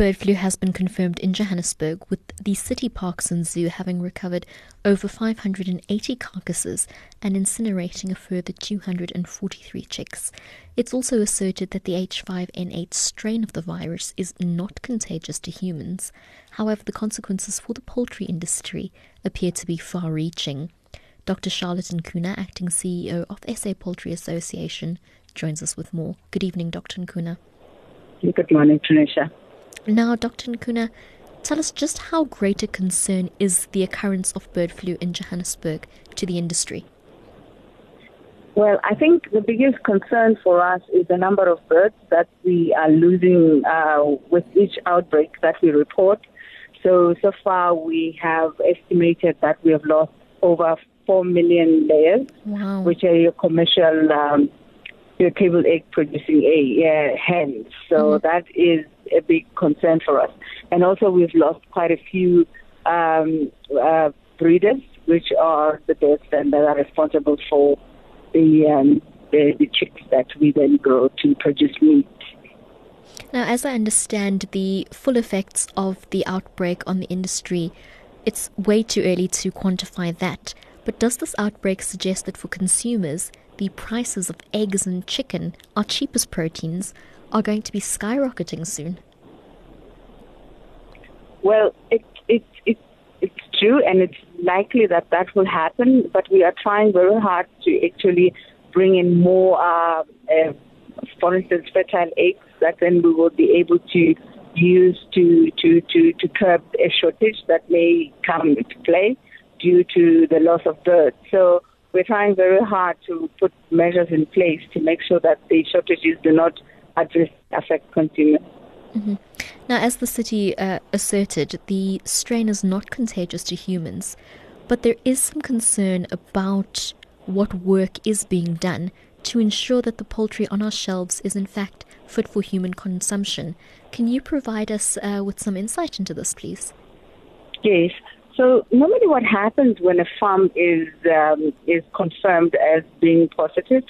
Bird flu has been confirmed in Johannesburg, with the City Parks and Zoo having recovered over 580 carcasses and incinerating a further 243 chicks. It's also asserted that the H5N8 strain of the virus is not contagious to humans. However, the consequences for the poultry industry appear to be far reaching. Dr. Charlotte Nkuna, acting CEO of SA Poultry Association, joins us with more. Good evening, Dr. Nkuna. Good morning, Tanisha. Now, Dr. Nkuna, tell us just how great a concern is the occurrence of bird flu in Johannesburg to the industry? Well, I think the biggest concern for us is the number of birds that we are losing uh, with each outbreak that we report. So, so far we have estimated that we have lost over 4 million layers, wow. which are your commercial um, your table egg producing a uh, hens. So mm-hmm. that is a big concern for us. And also, we've lost quite a few um, uh, breeders, which are the best and that are responsible for the, um, the, the chicks that we then grow to produce meat. Now, as I understand the full effects of the outbreak on the industry, it's way too early to quantify that. But does this outbreak suggest that for consumers, the prices of eggs and chicken, our cheapest proteins, are going to be skyrocketing soon? Well, it, it, it, it's true, and it's likely that that will happen, but we are trying very hard to actually bring in more, uh, uh, for instance, fertile eggs that then we will be able to use to, to, to, to curb a shortage that may come into play due to the loss of birds. So we're trying very hard to put measures in place to make sure that the shortages do not adversely affect consumers. Mm-hmm. Now, as the city uh, asserted, the strain is not contagious to humans, but there is some concern about what work is being done to ensure that the poultry on our shelves is in fact fit for human consumption. Can you provide us uh, with some insight into this, please? Yes. So normally, what happens when a farm is um, is confirmed as being positive,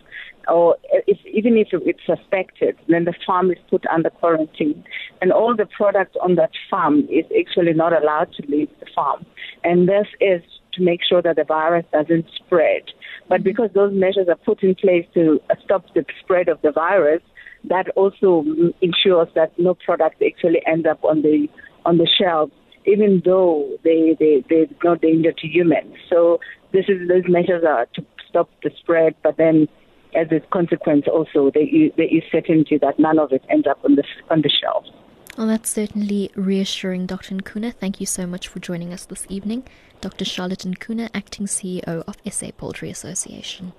or if, even if it's suspected, then the farm is put under quarantine, and all the product on that farm is actually not allowed to leave the farm. And this is to make sure that the virus doesn't spread. But because those measures are put in place to stop the spread of the virus, that also ensures that no product actually ends up on the on the shelves, even though they they they're no danger to humans. So this is those measures are to stop the spread, but then as a consequence, also there is, there is certainty that none of it ends up on the on the shelves. Well, that's certainly reassuring, Dr. Nkuna. Thank you so much for joining us this evening. Dr. Charlotte Nkuna, Acting CEO of SA Poultry Association.